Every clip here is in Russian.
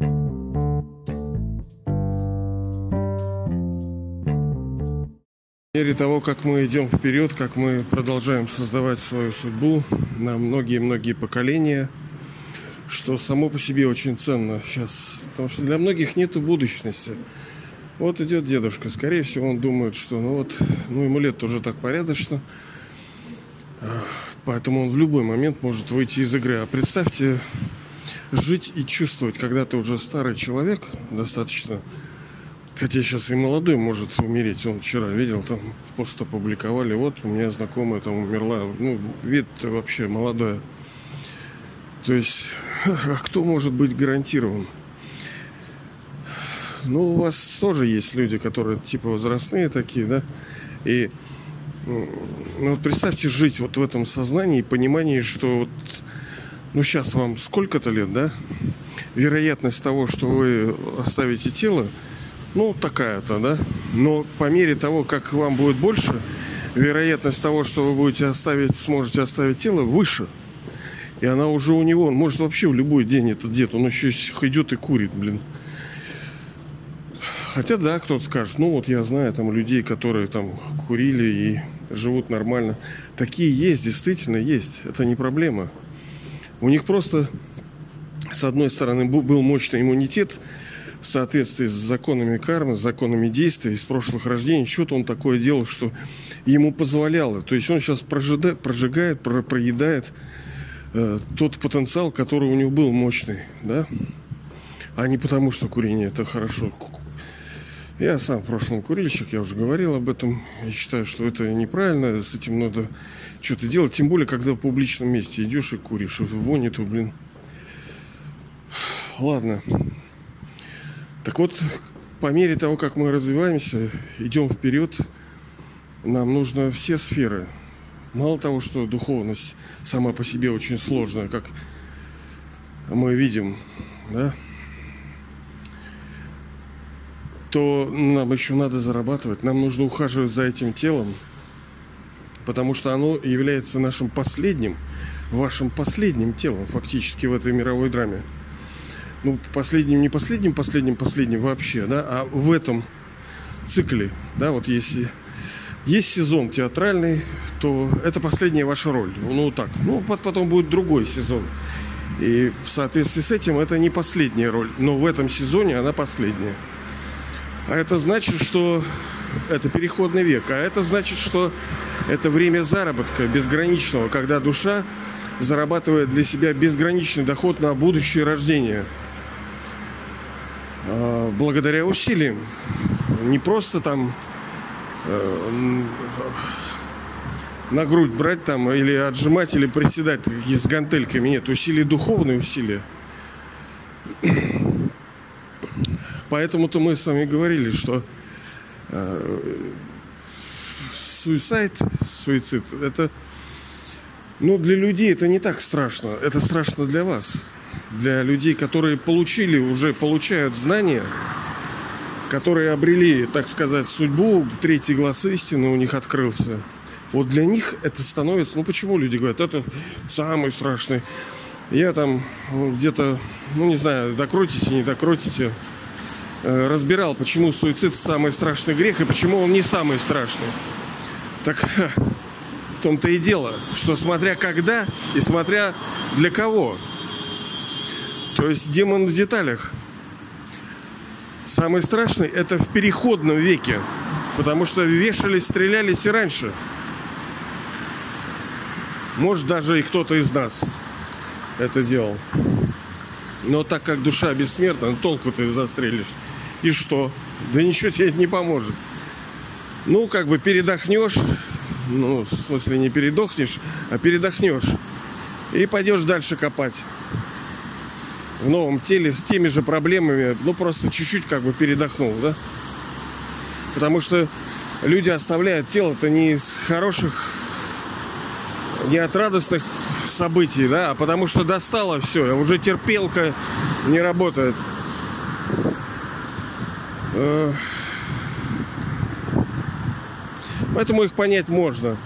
По мере того, как мы идем вперед, как мы продолжаем создавать свою судьбу на многие-многие поколения, что само по себе очень ценно сейчас. Потому что для многих нет будущности. Вот идет дедушка, скорее всего, он думает, что ну вот, ну ему лет уже так порядочно, поэтому он в любой момент может выйти из игры. А представьте, жить и чувствовать, когда ты уже старый человек, достаточно Хотя сейчас и молодой может умереть. Он вчера видел, там пост опубликовали. Вот у меня знакомая там умерла. Ну, вид вообще молодая. То есть, а кто может быть гарантирован? Ну, у вас тоже есть люди, которые типа возрастные такие, да? И ну, представьте жить вот в этом сознании и понимании, что вот, ну, сейчас вам сколько-то лет, да? Вероятность того, что вы оставите тело – ну, такая-то, да. Но по мере того, как вам будет больше, вероятность того, что вы будете оставить, сможете оставить тело, выше. И она уже у него, он может вообще в любой день этот дед, он еще идет и курит, блин. Хотя да, кто-то скажет, ну вот я знаю там людей, которые там курили и живут нормально. Такие есть, действительно есть. Это не проблема. У них просто, с одной стороны, был мощный иммунитет, в соответствии с законами кармы, с законами действия из прошлых рождений, что-то он такое делал, что ему позволяло. То есть он сейчас прожигает, прожигает про, проедает э, тот потенциал, который у него был мощный, да? А не потому, что курение это хорошо. Я сам в прошлом курильщик, я уже говорил об этом. Я считаю, что это неправильно, с этим надо что-то делать. Тем более, когда в публичном месте идешь и куришь, вонит, блин. Ладно. Так вот, по мере того, как мы развиваемся, идем вперед, нам нужно все сферы. Мало того, что духовность сама по себе очень сложная, как мы видим, да, то нам еще надо зарабатывать, нам нужно ухаживать за этим телом, потому что оно является нашим последним, вашим последним телом фактически в этой мировой драме ну, последним, не последним, последним, последним вообще, да, а в этом цикле, да, вот если есть сезон театральный, то это последняя ваша роль. Ну, так. Ну, потом будет другой сезон. И в соответствии с этим это не последняя роль. Но в этом сезоне она последняя. А это значит, что это переходный век. А это значит, что это время заработка безграничного, когда душа зарабатывает для себя безграничный доход на будущее рождение – Э, благодаря усилиям. Не просто там э, на грудь брать там или отжимать, или приседать с гантельками. Нет, усилия духовные усилия. Поэтому-то мы с вами говорили, что э, суицид, суицид, это, ну, для людей это не так страшно. Это страшно для вас для людей, которые получили, уже получают знания, которые обрели, так сказать, судьбу, третий глаз истины у них открылся. Вот для них это становится... Ну, почему люди говорят, это самый страшный. Я там ну, где-то, ну, не знаю, докрутите, не докрутите, разбирал, почему суицид самый страшный грех и почему он не самый страшный. Так в том-то и дело, что смотря когда и смотря для кого – то есть демон в деталях. Самый страшный это в переходном веке. Потому что вешались, стрелялись и раньше. Может, даже и кто-то из нас это делал. Но так как душа бессмертна, ну, толку ты застрелишь. И что? Да ничего тебе не поможет. Ну, как бы передохнешь, ну, в смысле не передохнешь, а передохнешь. И пойдешь дальше копать в новом теле с теми же проблемами, ну просто чуть-чуть как бы передохнул, да? Потому что люди оставляют тело-то не из хороших, не от радостных событий, да, потому что достало все, уже терпелка не работает. Поэтому их понять можно,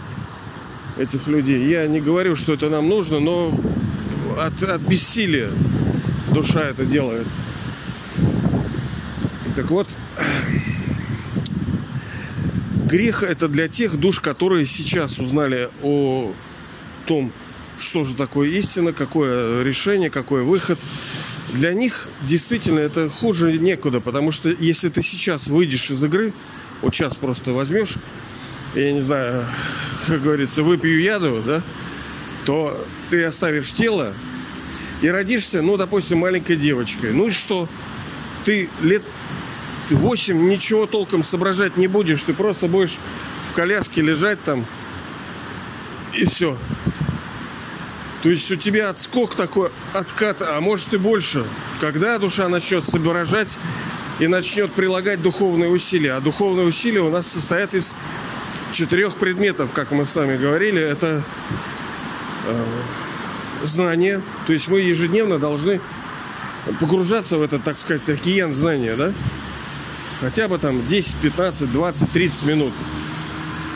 этих людей. Я не говорю, что это нам нужно, но от, от бессилия душа это делает. Так вот, грех это для тех душ, которые сейчас узнали о том, что же такое истина, какое решение, какой выход. Для них действительно это хуже некуда, потому что если ты сейчас выйдешь из игры, вот сейчас просто возьмешь, я не знаю, как говорится, выпью яду, да, то ты оставишь тело и родишься, ну, допустим, маленькой девочкой. Ну и что? Ты лет 8 ничего толком соображать не будешь, ты просто будешь в коляске лежать там, и все. То есть у тебя отскок такой, откат, а может и больше. Когда душа начнет соображать и начнет прилагать духовные усилия. А духовные усилия у нас состоят из четырех предметов, как мы с вами говорили. Это э, знание. То есть мы ежедневно должны погружаться в этот, так сказать, океан знания, да? Хотя бы там 10, 15, 20, 30 минут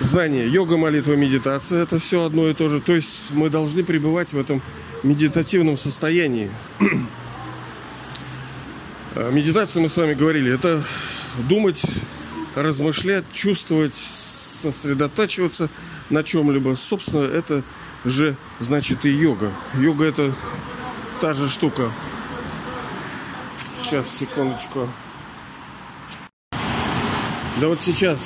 знание, йога, молитва, медитация – это все одно и то же. То есть мы должны пребывать в этом медитативном состоянии. А медитация, мы с вами говорили, это думать, размышлять, чувствовать, сосредотачиваться на чем-либо. Собственно, это же значит и йога. Йога – это та же штука. Сейчас, секундочку. Да вот сейчас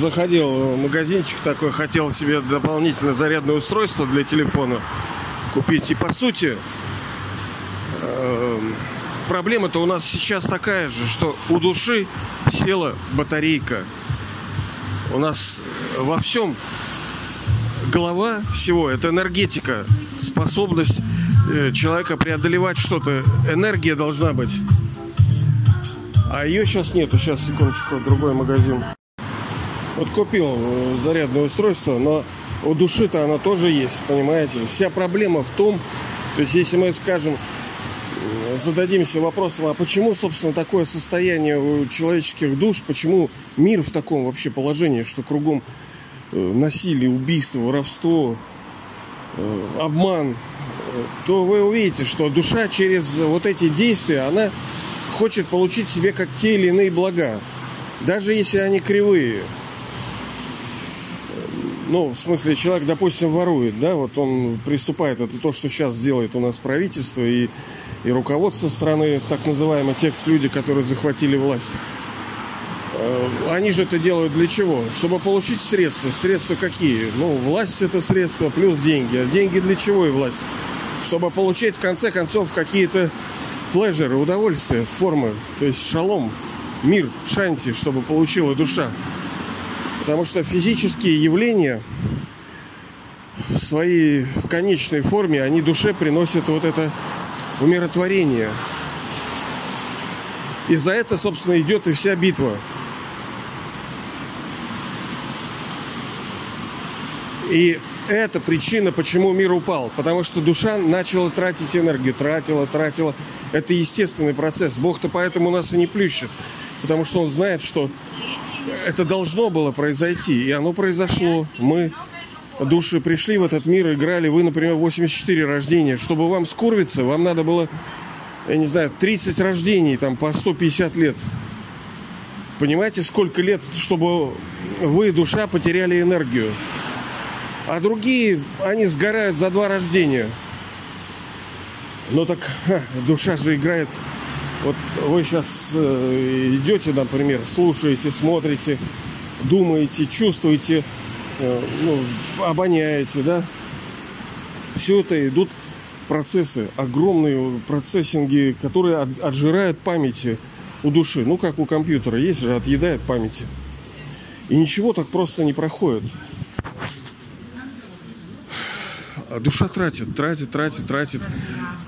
заходил в магазинчик такой, хотел себе дополнительное зарядное устройство для телефона купить. И по сути, э, проблема-то у нас сейчас такая же, что у души села батарейка. У нас во всем голова всего это энергетика, способность э, человека преодолевать что-то. Энергия должна быть. А ее сейчас нету. Сейчас, секундочку, другой магазин. Вот купил э, зарядное устройство, но у души-то она тоже есть, понимаете? Вся проблема в том, то есть если мы скажем, э, зададимся вопросом, а почему, собственно, такое состояние у человеческих душ, почему мир в таком вообще положении, что кругом э, насилие, убийство, воровство, обман, то вы увидите, что душа через вот эти действия, она хочет получить себе как те или иные блага, даже если они кривые. Ну, в смысле, человек, допустим, ворует, да, вот он приступает, это то, что сейчас делает у нас правительство и, и руководство страны, так называемые, те люди, которые захватили власть. Э, они же это делают для чего? Чтобы получить средства. Средства какие? Ну, власть это средства плюс деньги. А деньги для чего и власть? Чтобы получить, в конце концов, какие-то плежеры, удовольствие, формы, то есть шалом, мир, шанти, чтобы получила душа. Потому что физические явления в своей конечной форме, они душе приносят вот это умиротворение. И за это, собственно, идет и вся битва. И это причина, почему мир упал. Потому что душа начала тратить энергию, тратила, тратила. Это естественный процесс. Бог-то поэтому нас и не плющит. Потому что Он знает, что это должно было произойти. И оно произошло. Мы, души, пришли в этот мир, играли. Вы, например, 84 рождения. Чтобы вам скурвиться, вам надо было, я не знаю, 30 рождений, там, по 150 лет. Понимаете, сколько лет, чтобы вы, душа, потеряли энергию. А другие, они сгорают за два рождения. Но так ха, душа же играет. Вот вы сейчас э, идете, например, слушаете, смотрите, думаете, чувствуете, э, ну, обоняете, да? Все это идут процессы, огромные процессинги, которые от, отжирают памяти у души. Ну, как у компьютера, есть же, отъедает памяти. И ничего так просто не проходит. А душа тратит, тратит, тратит, тратит.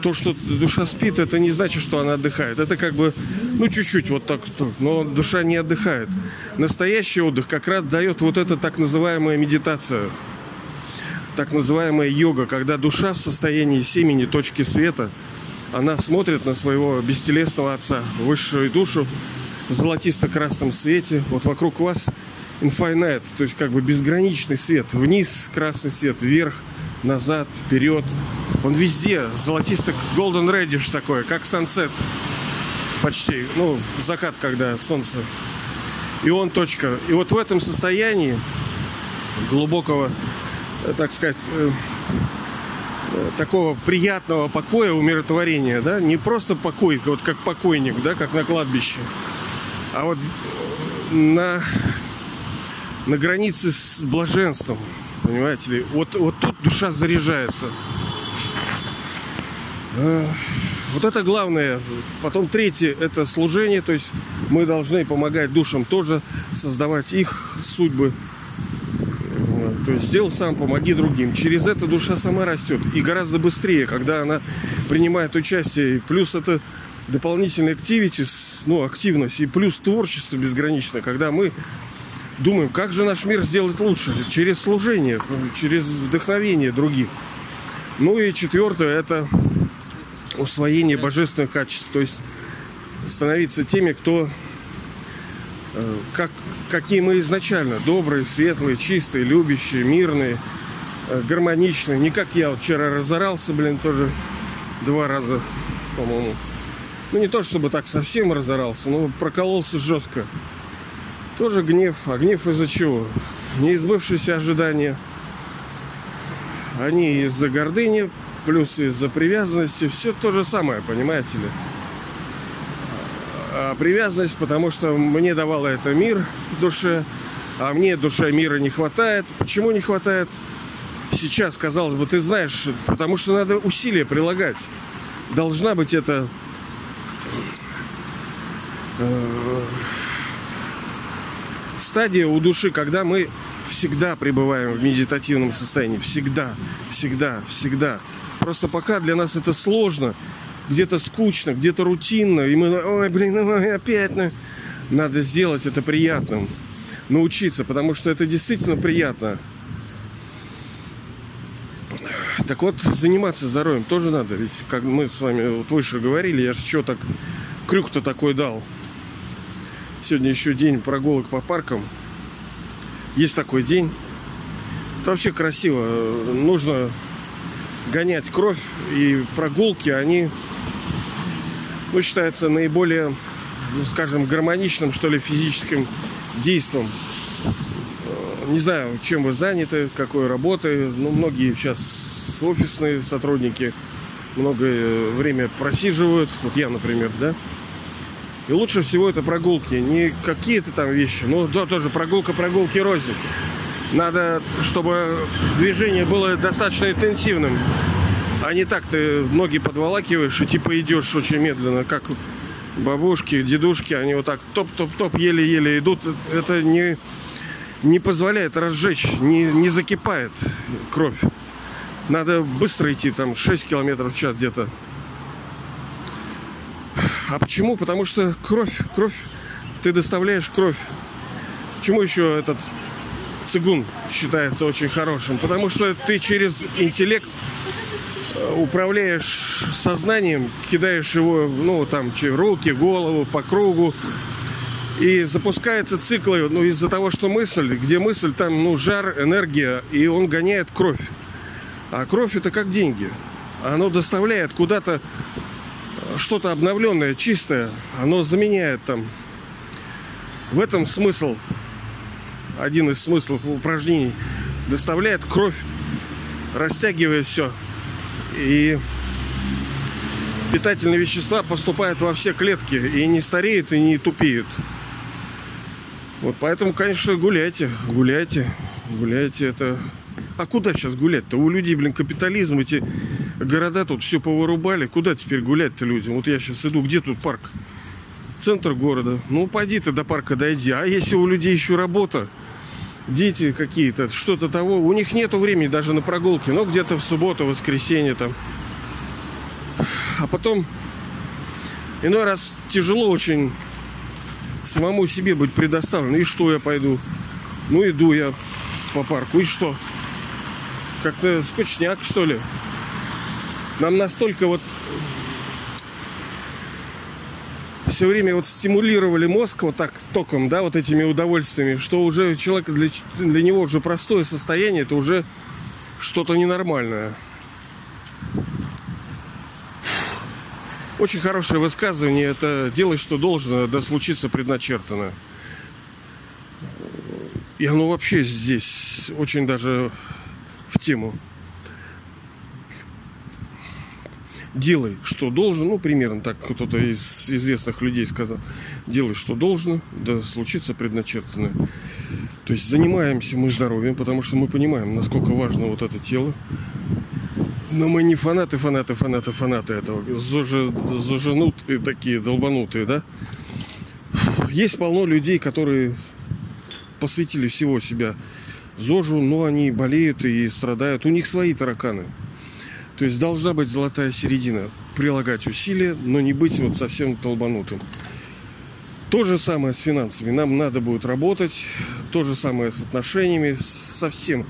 То, что душа спит, это не значит, что она отдыхает. Это как бы, ну, чуть-чуть вот так, но душа не отдыхает. Настоящий отдых как раз дает вот эта так называемая медитация, так называемая йога, когда душа в состоянии семени, точки света, она смотрит на своего бестелесного отца, высшую душу в золотисто-красном свете. Вот вокруг вас infinite, то есть как бы безграничный свет. Вниз красный свет, вверх – назад, вперед. Он везде, золотистый golden reddish такой, как sunset. почти, ну, закат, когда солнце. И он точка. И вот в этом состоянии глубокого, э, так сказать, э, э, такого приятного покоя, умиротворения, да, не просто покой, вот как покойник, да, как на кладбище, а вот на, на границе с блаженством, понимаете ли, вот, вот тут душа заряжается. Вот это главное. Потом третье – это служение. То есть мы должны помогать душам тоже создавать их судьбы. То есть сделал сам, помоги другим. Через это душа сама растет. И гораздо быстрее, когда она принимает участие. Плюс это дополнительный активити, ну, активность. И плюс творчество безграничное. Когда мы думаем, как же наш мир сделать лучше. Через служение, через вдохновение других. Ну и четвертое – это усвоение божественных качеств. То есть становиться теми, кто э, как, какие мы изначально. Добрые, светлые, чистые, любящие, мирные, э, гармоничные. Не как я вчера разорался, блин, тоже два раза, по-моему. Ну, не то, чтобы так совсем разорался, но прокололся жестко. Тоже гнев. А гнев из-за чего? Неизбывшиеся ожидания. Они из-за гордыни плюс из-за привязанности, все то же самое, понимаете ли. А привязанность, потому что мне давало это мир душе, а мне душе мира не хватает. Почему не хватает? Сейчас, казалось бы, ты знаешь, потому что надо усилия прилагать. Должна быть это э, стадия у души, когда мы всегда пребываем в медитативном состоянии. Всегда, всегда, всегда. Просто пока для нас это сложно, где-то скучно, где-то рутинно, и мы, ой, блин, ой, опять на... надо сделать это приятным, научиться, потому что это действительно приятно. Так вот, заниматься здоровьем тоже надо, ведь как мы с вами вот выше говорили, я же что так крюк-то такой дал. Сегодня еще день прогулок по паркам. Есть такой день. Это вообще красиво. Нужно гонять кровь и прогулки, они, ну, считаются наиболее, ну, скажем, гармоничным, что ли, физическим действием. Э, не знаю, чем вы заняты, какой работой. Ну, многие сейчас офисные сотрудники много время просиживают. Вот я, например, да. И лучше всего это прогулки. Не какие-то там вещи. Ну, да, тоже прогулка, прогулки рознь. Надо, чтобы движение было достаточно интенсивным. А не так ты ноги подволакиваешь и типа идешь очень медленно, как бабушки, дедушки, они вот так топ-топ-топ, еле-еле идут. Это не, не позволяет разжечь, не, не закипает кровь. Надо быстро идти, там 6 километров в час где-то. А почему? Потому что кровь, кровь, ты доставляешь кровь. Почему еще этот цигун считается очень хорошим, потому что ты через интеллект э, управляешь сознанием, кидаешь его, ну, там, руки, голову, по кругу, и запускается цикл, ну, из-за того, что мысль, где мысль, там, ну, жар, энергия, и он гоняет кровь. А кровь это как деньги. Оно доставляет куда-то что-то обновленное, чистое. Оно заменяет там. В этом смысл один из смыслов упражнений, доставляет кровь, растягивает все. И питательные вещества поступают во все клетки и не стареют, и не тупеют. Вот поэтому, конечно, гуляйте, гуляйте, гуляйте. Это... А куда сейчас гулять-то? У людей, блин, капитализм, эти города тут все повырубали. Куда теперь гулять-то людям? Вот я сейчас иду, где тут парк? центр города. Ну, пойди ты до парка дойди. А если у людей еще работа, дети какие-то, что-то того, у них нету времени даже на прогулки, но где-то в субботу, воскресенье там. А потом иной раз тяжело очень самому себе быть предоставлен. И что я пойду? Ну, иду я по парку. И что? Как-то скучняк, что ли? Нам настолько вот все время вот стимулировали мозг вот так током, да, вот этими удовольствиями, что уже человек для, для него уже простое состояние, это уже что-то ненормальное. Очень хорошее высказывание. Это делай, что должно, да случится предначертано. И оно вообще здесь очень даже в тему. Делай, что должен. Ну, примерно так кто-то из известных людей сказал. Делай, что должно, да случится предначертанное. То есть занимаемся мы здоровьем, потому что мы понимаем, насколько важно вот это тело. Но мы не фанаты, фанаты, фанаты, фанаты этого. Зожи, зоженут и такие долбанутые, да? Есть полно людей, которые посвятили всего себя ЗОЖу, но они болеют и страдают. У них свои тараканы. То есть должна быть золотая середина. Прилагать усилия, но не быть вот совсем толбанутым. То же самое с финансами. Нам надо будет работать. То же самое с отношениями. Совсем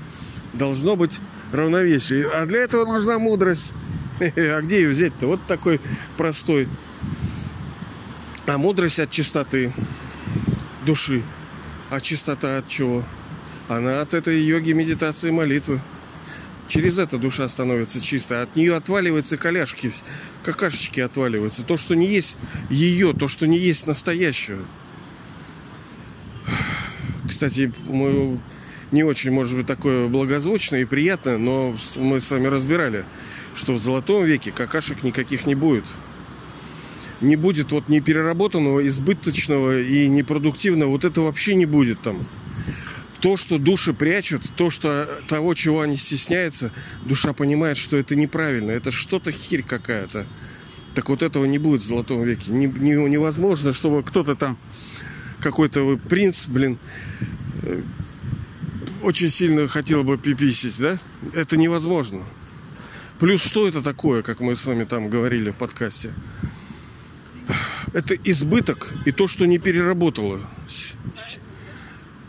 должно быть равновесие. А для этого нужна мудрость. А где ее взять-то? Вот такой простой. А мудрость от чистоты души. А чистота от чего? Она от этой йоги, медитации, молитвы. Через это душа становится чистой. От нее отваливаются коляшки, какашечки отваливаются. То, что не есть ее, то, что не есть настоящее. Кстати, мы не очень, может быть, такое благозвучное и приятное, но мы с вами разбирали, что в золотом веке какашек никаких не будет. Не будет вот непереработанного, избыточного и непродуктивного, вот это вообще не будет там то, что души прячут, то, что того, чего они стесняются, душа понимает, что это неправильно, это что-то херь какая-то. Так вот этого не будет в Золотом веке. Не, не, невозможно, чтобы кто-то там, какой-то принц, блин, э, очень сильно хотел бы пиписить, да? Это невозможно. Плюс что это такое, как мы с вами там говорили в подкасте? Это избыток и то, что не переработало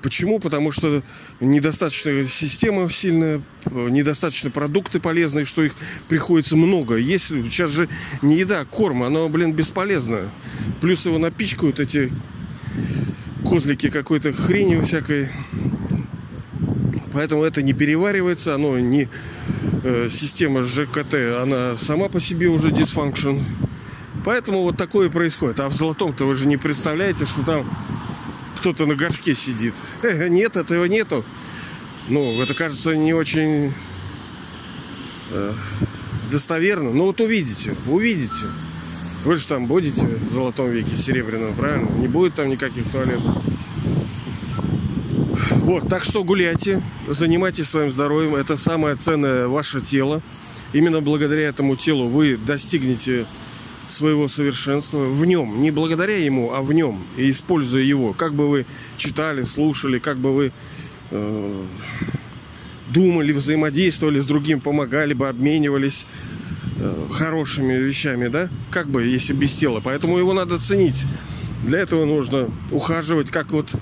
Почему? Потому что недостаточно система сильная, недостаточно продукты полезные, что их приходится много. Если сейчас же не еда, а корм, оно, блин, бесполезно. Плюс его напичкают эти козлики какой-то хренью всякой. Поэтому это не переваривается, оно не э, система ЖКТ, она сама по себе уже дисфункшн. Поэтому вот такое происходит. А в золотом-то вы же не представляете, что там кто-то на горшке сидит. Нет, этого нету. Ну, это кажется не очень э, достоверно. Но вот увидите, увидите. Вы же там будете в золотом веке серебряного, правильно? Не будет там никаких туалетов. Вот, так что гуляйте, занимайтесь своим здоровьем. Это самое ценное ваше тело. Именно благодаря этому телу вы достигнете своего совершенства в нем, не благодаря ему, а в нем, и используя его. Как бы вы читали, слушали, как бы вы э, думали, взаимодействовали с другим, помогали бы, обменивались э, хорошими вещами, да? Как бы, если без тела. Поэтому его надо ценить. Для этого нужно ухаживать, как вот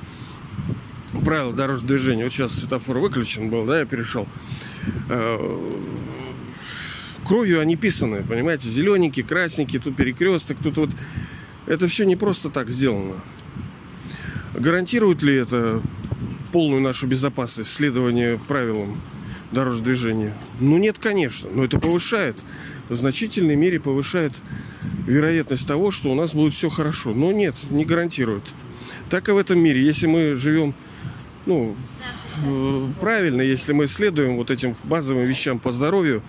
правило дорожного движения. Вот сейчас светофор выключен был, да, я перешел. Кровью они писаны, понимаете, зелененькие, красненькие, тут перекресток, тут вот. Это все не просто так сделано. Гарантирует ли это полную нашу безопасность, следование правилам дорожного движения? Ну нет, конечно, но это повышает, в значительной мере повышает вероятность того, что у нас будет все хорошо. Но нет, не гарантирует. Так и в этом мире. Если мы живем ну, э, правильно, если мы следуем вот этим базовым вещам по здоровью,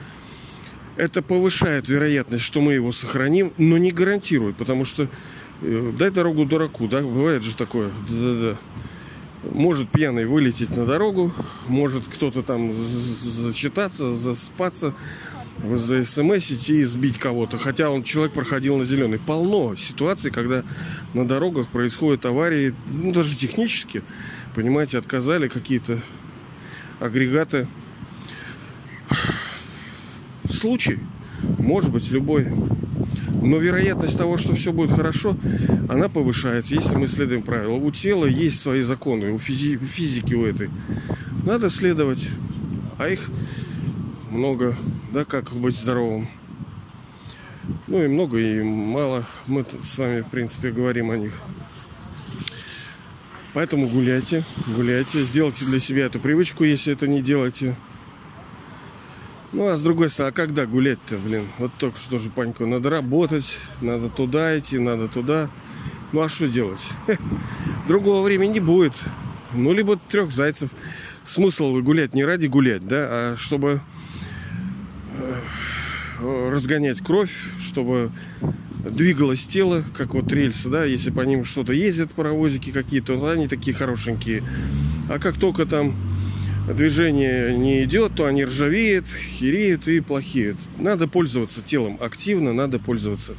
это повышает вероятность, что мы его сохраним, но не гарантирует, потому что э, дай дорогу дураку, да, бывает же такое, да-да-да. Может пьяный вылететь на дорогу, может кто-то там зачитаться, заспаться, за смс и сбить кого-то, хотя он человек проходил на зеленый. Полно ситуаций, когда на дорогах происходят аварии, ну даже технически, понимаете, отказали какие-то агрегаты случай, может быть любой. Но вероятность того, что все будет хорошо, она повышается, если мы следуем правилам. У тела есть свои законы, у, физи- у физики у этой. Надо следовать, а их много, да, как быть здоровым. Ну и много, и мало. Мы с вами, в принципе, говорим о них. Поэтому гуляйте, гуляйте, сделайте для себя эту привычку, если это не делаете. Ну, а с другой стороны, а когда гулять-то, блин? Вот только что же, Паньку, надо работать, надо туда идти, надо туда. Ну, а что делать? Другого времени не будет. Ну, либо трех зайцев. Смысл гулять не ради гулять, да, а чтобы э, разгонять кровь, чтобы двигалось тело, как вот рельсы, да, если по ним что-то ездят, паровозики какие-то, то они такие хорошенькие. А как только там движение не идет, то они ржавеют, хереют и плохеют. Надо пользоваться телом активно, надо пользоваться.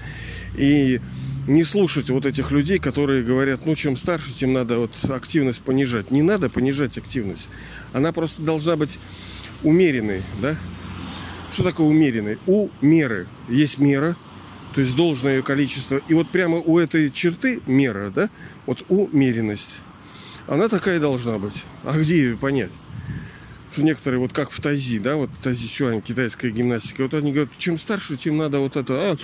И не слушать вот этих людей, которые говорят, ну, чем старше, тем надо вот активность понижать. Не надо понижать активность. Она просто должна быть умеренной, да? Что такое умеренной? У меры. Есть мера, то есть должное ее количество. И вот прямо у этой черты мера, да, вот умеренность, она такая должна быть. А где ее понять? Что некоторые, вот как в Тази, да, вот Тази Сюань, китайская гимнастика, вот они говорят, чем старше, тем надо вот это, а,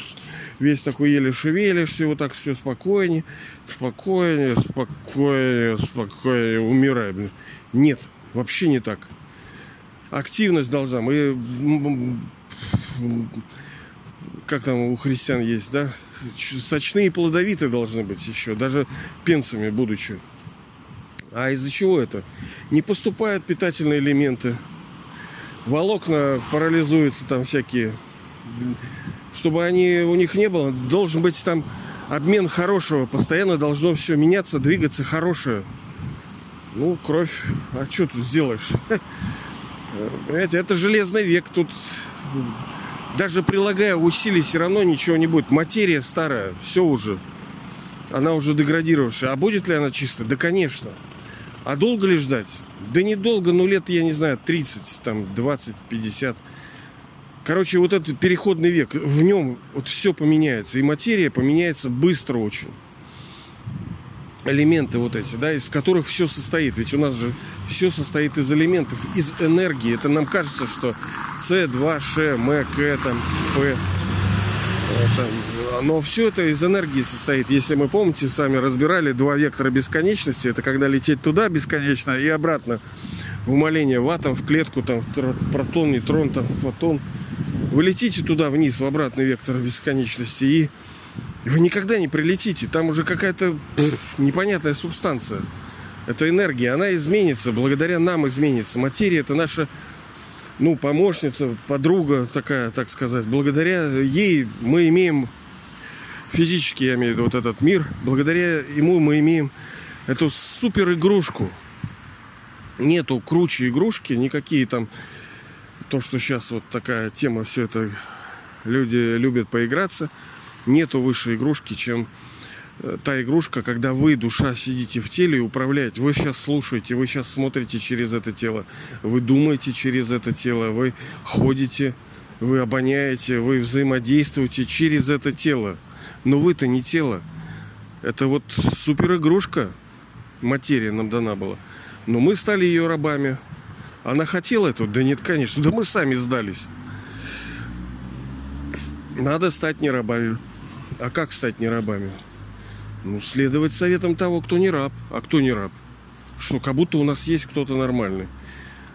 весь такой еле шевелишься, вот так все спокойнее, спокойнее, спокойнее, спокойнее, умирай, блин. Нет, вообще не так. Активность должна. Мы как там у христиан есть, да? Сочные и плодовитые должны быть еще, даже пенсами будучи. А из-за чего это? Не поступают питательные элементы. Волокна парализуются там всякие. Чтобы они у них не было, должен быть там обмен хорошего. Постоянно должно все меняться, двигаться хорошее. Ну, кровь. А что тут сделаешь? Понимаете, это железный век. Тут даже прилагая усилий, все равно ничего не будет. Материя старая, все уже. Она уже деградировавшая. А будет ли она чистая? Да, конечно. А долго ли ждать? Да недолго, ну лет, я не знаю, 30, там, 20, 50. Короче, вот этот переходный век, в нем вот все поменяется. И материя поменяется быстро очень. Элементы вот эти, да, из которых все состоит. Ведь у нас же все состоит из элементов, из энергии. Это нам кажется, что С2, Ш, М, К, там, П. Там, но все это из энергии состоит. Если мы, помните, сами разбирали два вектора бесконечности, это когда лететь туда бесконечно и обратно в умоление в атом, в клетку, там, в протон, нейтрон, там, фотон. Вы летите туда вниз, в обратный вектор бесконечности, и вы никогда не прилетите. Там уже какая-то непонятная субстанция. Это энергия, она изменится, благодаря нам изменится. Материя это наша ну, помощница, подруга такая, так сказать. Благодаря ей мы имеем физически, я имею в виду, вот этот мир, благодаря ему мы имеем эту супер игрушку. Нету круче игрушки, никакие там, то, что сейчас вот такая тема, все это, люди любят поиграться, нету выше игрушки, чем та игрушка, когда вы, душа, сидите в теле и управляете. Вы сейчас слушаете, вы сейчас смотрите через это тело, вы думаете через это тело, вы ходите, вы обоняете, вы взаимодействуете через это тело. Но вы-то не тело. Это вот супер игрушка. Материя нам дана была. Но мы стали ее рабами. Она хотела этого? Да нет, конечно. Да мы сами сдались. Надо стать не рабами. А как стать не рабами? Ну, следовать советам того, кто не раб. А кто не раб? Что, как будто у нас есть кто-то нормальный.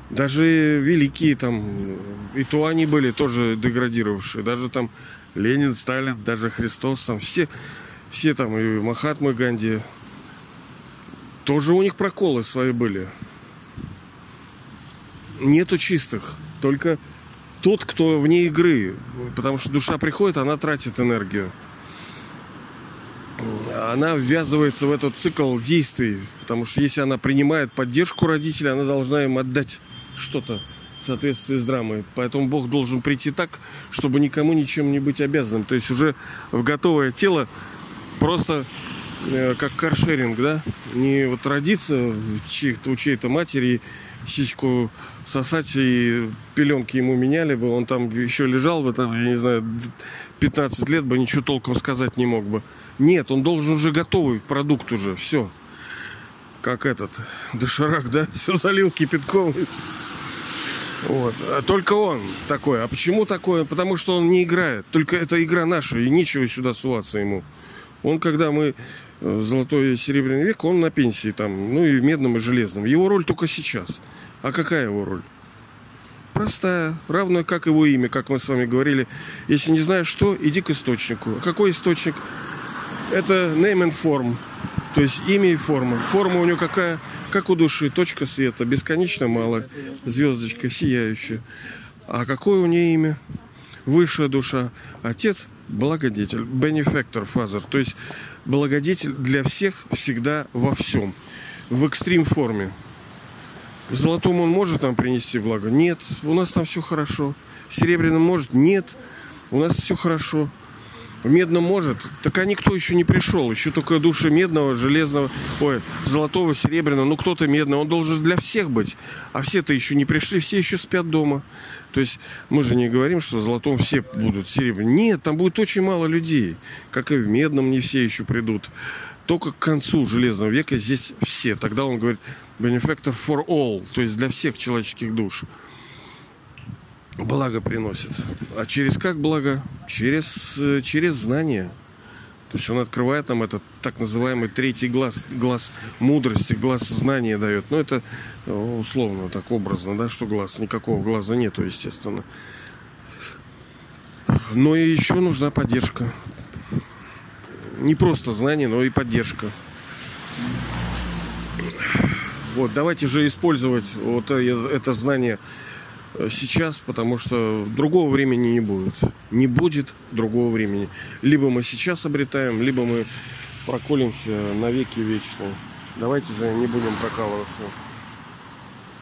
Даже великие там, и то они были тоже деградировавшие. Даже там Ленин, Сталин, даже Христос, там все, все там, и Махатмы Ганди, тоже у них проколы свои были. Нету чистых, только тот, кто вне игры. Потому что душа приходит, она тратит энергию. Она ввязывается в этот цикл действий. Потому что если она принимает поддержку родителей, она должна им отдать что-то в соответствии с драмой. Поэтому Бог должен прийти так, чтобы никому ничем не быть обязанным. То есть уже в готовое тело просто э, как каршеринг, да? Не вот родиться в чьих-то, у чьей-то матери, сиську сосать и пеленки ему меняли бы, он там еще лежал бы там, я не знаю, 15 лет бы ничего толком сказать не мог бы. Нет, он должен уже готовый продукт уже, все. Как этот, доширак, да? Все залил кипятком. Вот. А только он такой. А почему такое? Потому что он не играет. Только это игра наша, и нечего сюда суваться ему. Он, когда мы э, золотой и серебряный век, он на пенсии там, ну и медном, и железном. Его роль только сейчас. А какая его роль? простая, равная как его имя, как мы с вами говорили. Если не знаешь что, иди к источнику. А какой источник? Это name and form. То есть имя и форма. Форма у него какая? Как у души. Точка света. Бесконечно мало. Звездочка сияющая. А какое у нее имя? Высшая душа. Отец – благодетель. Benefactor father. То есть благодетель для всех всегда во всем. В экстрим форме. В золотом он может нам принести благо? Нет. У нас там все хорошо. Серебряным может? Нет. У нас все хорошо. В медном может. Так а никто еще не пришел. Еще только души медного, железного, ой, золотого, серебряного. Ну, кто-то медный. Он должен для всех быть. А все-то еще не пришли. Все еще спят дома. То есть мы же не говорим, что в золотом все будут серебряным. Нет, там будет очень мало людей. Как и в медном не все еще придут. Только к концу Железного века здесь все. Тогда он говорит benefactor for all, то есть для всех человеческих душ. Благо приносит. А через как благо? Через, через знание. То есть он открывает нам этот так называемый третий глаз, глаз мудрости, глаз знания дает. Но это условно, так образно, да, что глаз, никакого глаза нету, естественно. Но и еще нужна поддержка не просто знание, но и поддержка. Вот, давайте же использовать вот это знание э, сейчас, потому что другого времени не будет. Не будет другого времени. Либо мы сейчас обретаем, либо мы проколемся навеки вечные. Давайте же не будем прокалываться.